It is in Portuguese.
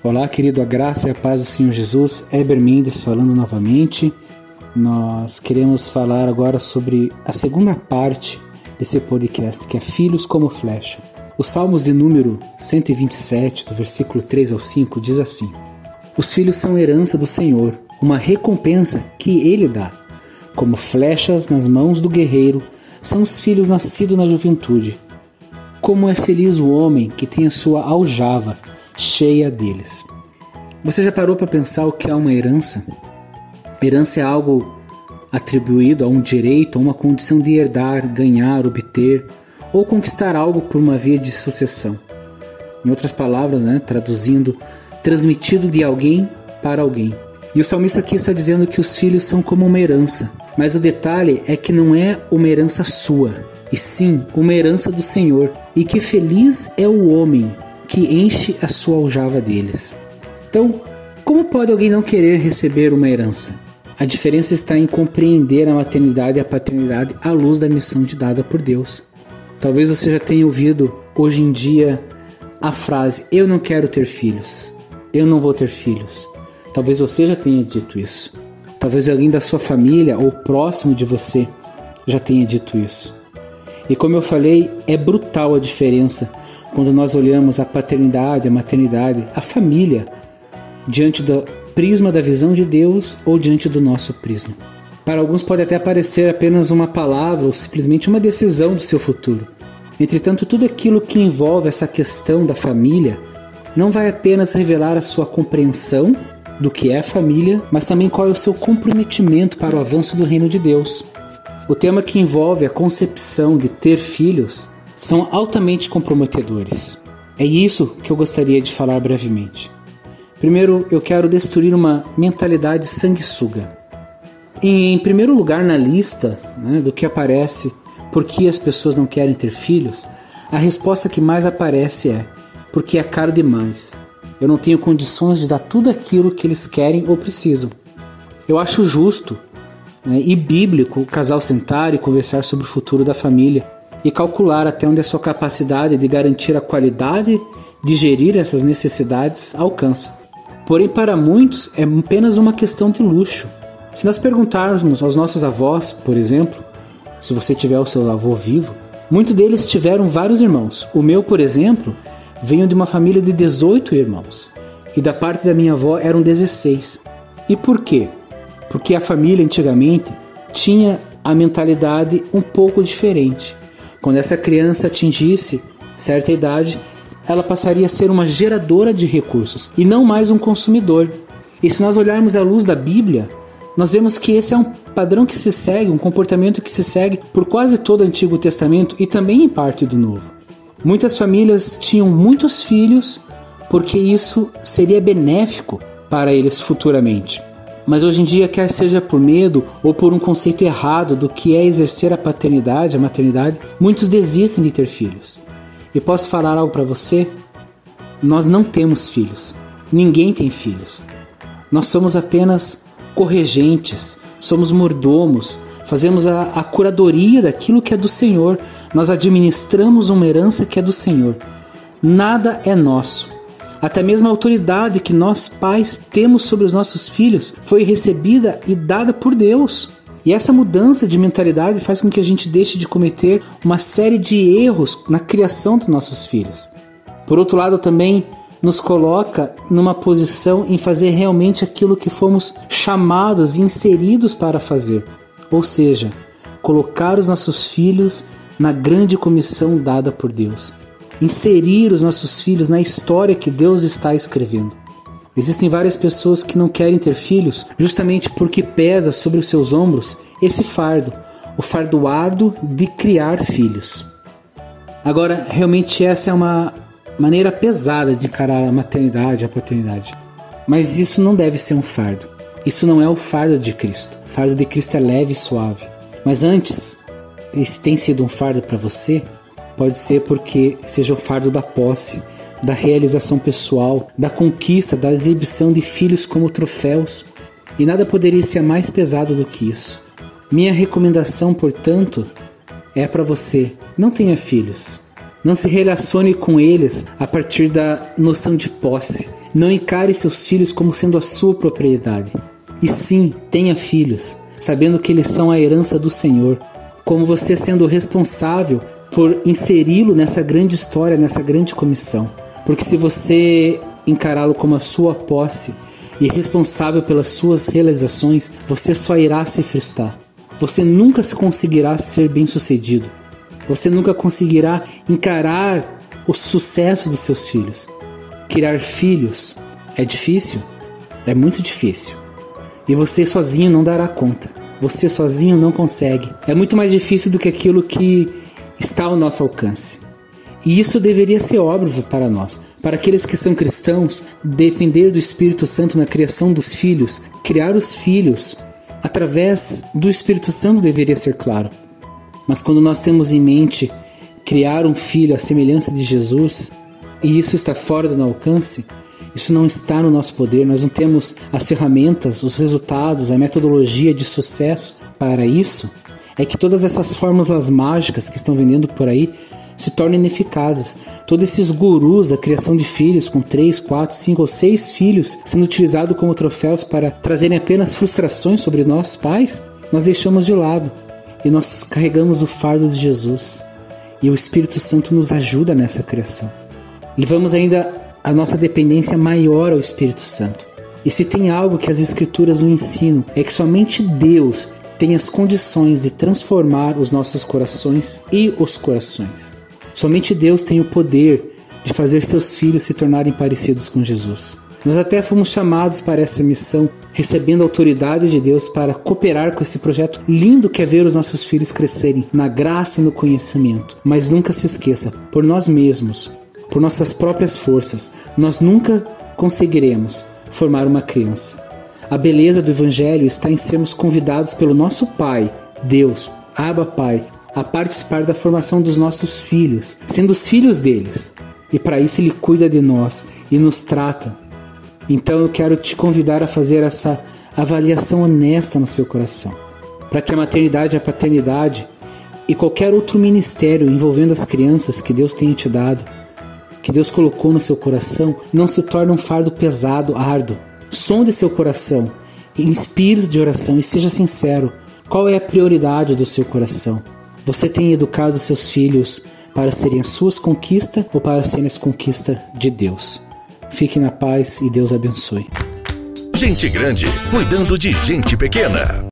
Olá, querido, a graça e a paz do Senhor Jesus. Eber Mendes falando novamente. Nós queremos falar agora sobre a segunda parte desse podcast, que é Filhos como Flecha. Os Salmos de número 127, do versículo 3 ao 5, diz assim: Os filhos são herança do Senhor, uma recompensa que ele dá. Como flechas nas mãos do guerreiro, são os filhos nascidos na juventude. Como é feliz o homem que tem a sua aljava cheia deles. Você já parou para pensar o que é uma herança? Herança é algo atribuído a um direito, a uma condição de herdar, ganhar, obter ou conquistar algo por uma via de sucessão. Em outras palavras, né, traduzindo, transmitido de alguém para alguém. E o salmista aqui está dizendo que os filhos são como uma herança, mas o detalhe é que não é uma herança sua, e sim uma herança do Senhor, e que feliz é o homem que enche a sua aljava deles. Então, como pode alguém não querer receber uma herança? A diferença está em compreender a maternidade e a paternidade à luz da missão dada por Deus. Talvez você já tenha ouvido hoje em dia a frase: Eu não quero ter filhos. Eu não vou ter filhos. Talvez você já tenha dito isso. Talvez alguém da sua família ou próximo de você já tenha dito isso. E como eu falei, é brutal a diferença quando nós olhamos a paternidade, a maternidade, a família, diante do prisma da visão de Deus ou diante do nosso prisma. Para alguns pode até parecer apenas uma palavra ou simplesmente uma decisão do seu futuro. Entretanto, tudo aquilo que envolve essa questão da família não vai apenas revelar a sua compreensão do que é a família, mas também qual é o seu comprometimento para o avanço do reino de Deus. O tema que envolve a concepção de ter filhos são altamente comprometedores. É isso que eu gostaria de falar brevemente. Primeiro, eu quero destruir uma mentalidade sanguessuga. Em primeiro lugar na lista né, do que aparece por que as pessoas não querem ter filhos, a resposta que mais aparece é porque é caro demais. Eu não tenho condições de dar tudo aquilo que eles querem ou precisam. Eu acho justo né, e bíblico o casal sentar e conversar sobre o futuro da família e calcular até onde a sua capacidade de garantir a qualidade de gerir essas necessidades alcança. Porém, para muitos é apenas uma questão de luxo. Se nós perguntarmos aos nossos avós, por exemplo, se você tiver o seu avô vivo, muitos deles tiveram vários irmãos. O meu, por exemplo, veio de uma família de 18 irmãos e da parte da minha avó eram 16. E por quê? Porque a família antigamente tinha a mentalidade um pouco diferente. Quando essa criança atingisse certa idade, ela passaria a ser uma geradora de recursos e não mais um consumidor. E se nós olharmos à luz da Bíblia, nós vemos que esse é um padrão que se segue, um comportamento que se segue por quase todo o Antigo Testamento e também em parte do Novo. Muitas famílias tinham muitos filhos porque isso seria benéfico para eles futuramente. Mas hoje em dia, quer seja por medo ou por um conceito errado do que é exercer a paternidade, a maternidade, muitos desistem de ter filhos. E posso falar algo para você? Nós não temos filhos. Ninguém tem filhos. Nós somos apenas corregentes, somos mordomos, fazemos a, a curadoria daquilo que é do Senhor. Nós administramos uma herança que é do Senhor. Nada é nosso. Até mesmo a autoridade que nós pais temos sobre os nossos filhos foi recebida e dada por Deus. E essa mudança de mentalidade faz com que a gente deixe de cometer uma série de erros na criação dos nossos filhos. Por outro lado, também nos coloca numa posição em fazer realmente aquilo que fomos chamados e inseridos para fazer, ou seja, colocar os nossos filhos na grande comissão dada por Deus inserir os nossos filhos na história que Deus está escrevendo. Existem várias pessoas que não querem ter filhos justamente porque pesa sobre os seus ombros esse fardo, o fardo árduo de criar filhos. Agora, realmente essa é uma maneira pesada de encarar a maternidade, a paternidade. Mas isso não deve ser um fardo. Isso não é o fardo de Cristo. O fardo de Cristo é leve e suave. Mas antes, esse tem sido um fardo para você, Pode ser porque seja o fardo da posse, da realização pessoal, da conquista, da exibição de filhos como troféus. E nada poderia ser mais pesado do que isso. Minha recomendação, portanto, é para você: não tenha filhos. Não se relacione com eles a partir da noção de posse, Não encare seus filhos como sendo a sua propriedade. E sim, tenha filhos, sabendo que eles são a herança do Senhor, como você sendo responsável por inseri-lo nessa grande história, nessa grande comissão. Porque se você encará-lo como a sua posse e responsável pelas suas realizações, você só irá se frustrar. Você nunca conseguirá ser bem-sucedido. Você nunca conseguirá encarar o sucesso dos seus filhos. Criar filhos é difícil, é muito difícil. E você sozinho não dará conta. Você sozinho não consegue. É muito mais difícil do que aquilo que está ao nosso alcance. E isso deveria ser óbvio para nós. Para aqueles que são cristãos, depender do Espírito Santo na criação dos filhos, criar os filhos através do Espírito Santo deveria ser claro. Mas quando nós temos em mente criar um filho à semelhança de Jesus, e isso está fora do alcance, isso não está no nosso poder, nós não temos as ferramentas, os resultados, a metodologia de sucesso para isso, é que todas essas fórmulas mágicas que estão vendendo por aí se tornam ineficazes. Todos esses gurus da criação de filhos com 3, 4, 5 ou 6 filhos sendo utilizados como troféus para trazerem apenas frustrações sobre nós pais, nós deixamos de lado e nós carregamos o fardo de Jesus. E o Espírito Santo nos ajuda nessa criação. Levamos ainda a nossa dependência maior ao Espírito Santo. E se tem algo que as Escrituras nos ensinam, é que somente Deus tem as condições de transformar os nossos corações e os corações. Somente Deus tem o poder de fazer seus filhos se tornarem parecidos com Jesus. Nós até fomos chamados para essa missão, recebendo a autoridade de Deus para cooperar com esse projeto lindo que é ver os nossos filhos crescerem na graça e no conhecimento. Mas nunca se esqueça, por nós mesmos, por nossas próprias forças, nós nunca conseguiremos formar uma criança. A beleza do Evangelho está em sermos convidados pelo nosso Pai, Deus, Abba Pai, a participar da formação dos nossos filhos, sendo os filhos deles. E para isso Ele cuida de nós e nos trata. Então eu quero te convidar a fazer essa avaliação honesta no seu coração, para que a maternidade, a paternidade e qualquer outro ministério envolvendo as crianças que Deus tenha te dado, que Deus colocou no seu coração, não se torne um fardo pesado, árduo. Sonde seu coração em espírito de oração e seja sincero. Qual é a prioridade do seu coração? Você tem educado seus filhos para serem as suas conquistas ou para serem as conquistas de Deus? Fique na paz e Deus abençoe. Gente grande cuidando de gente pequena.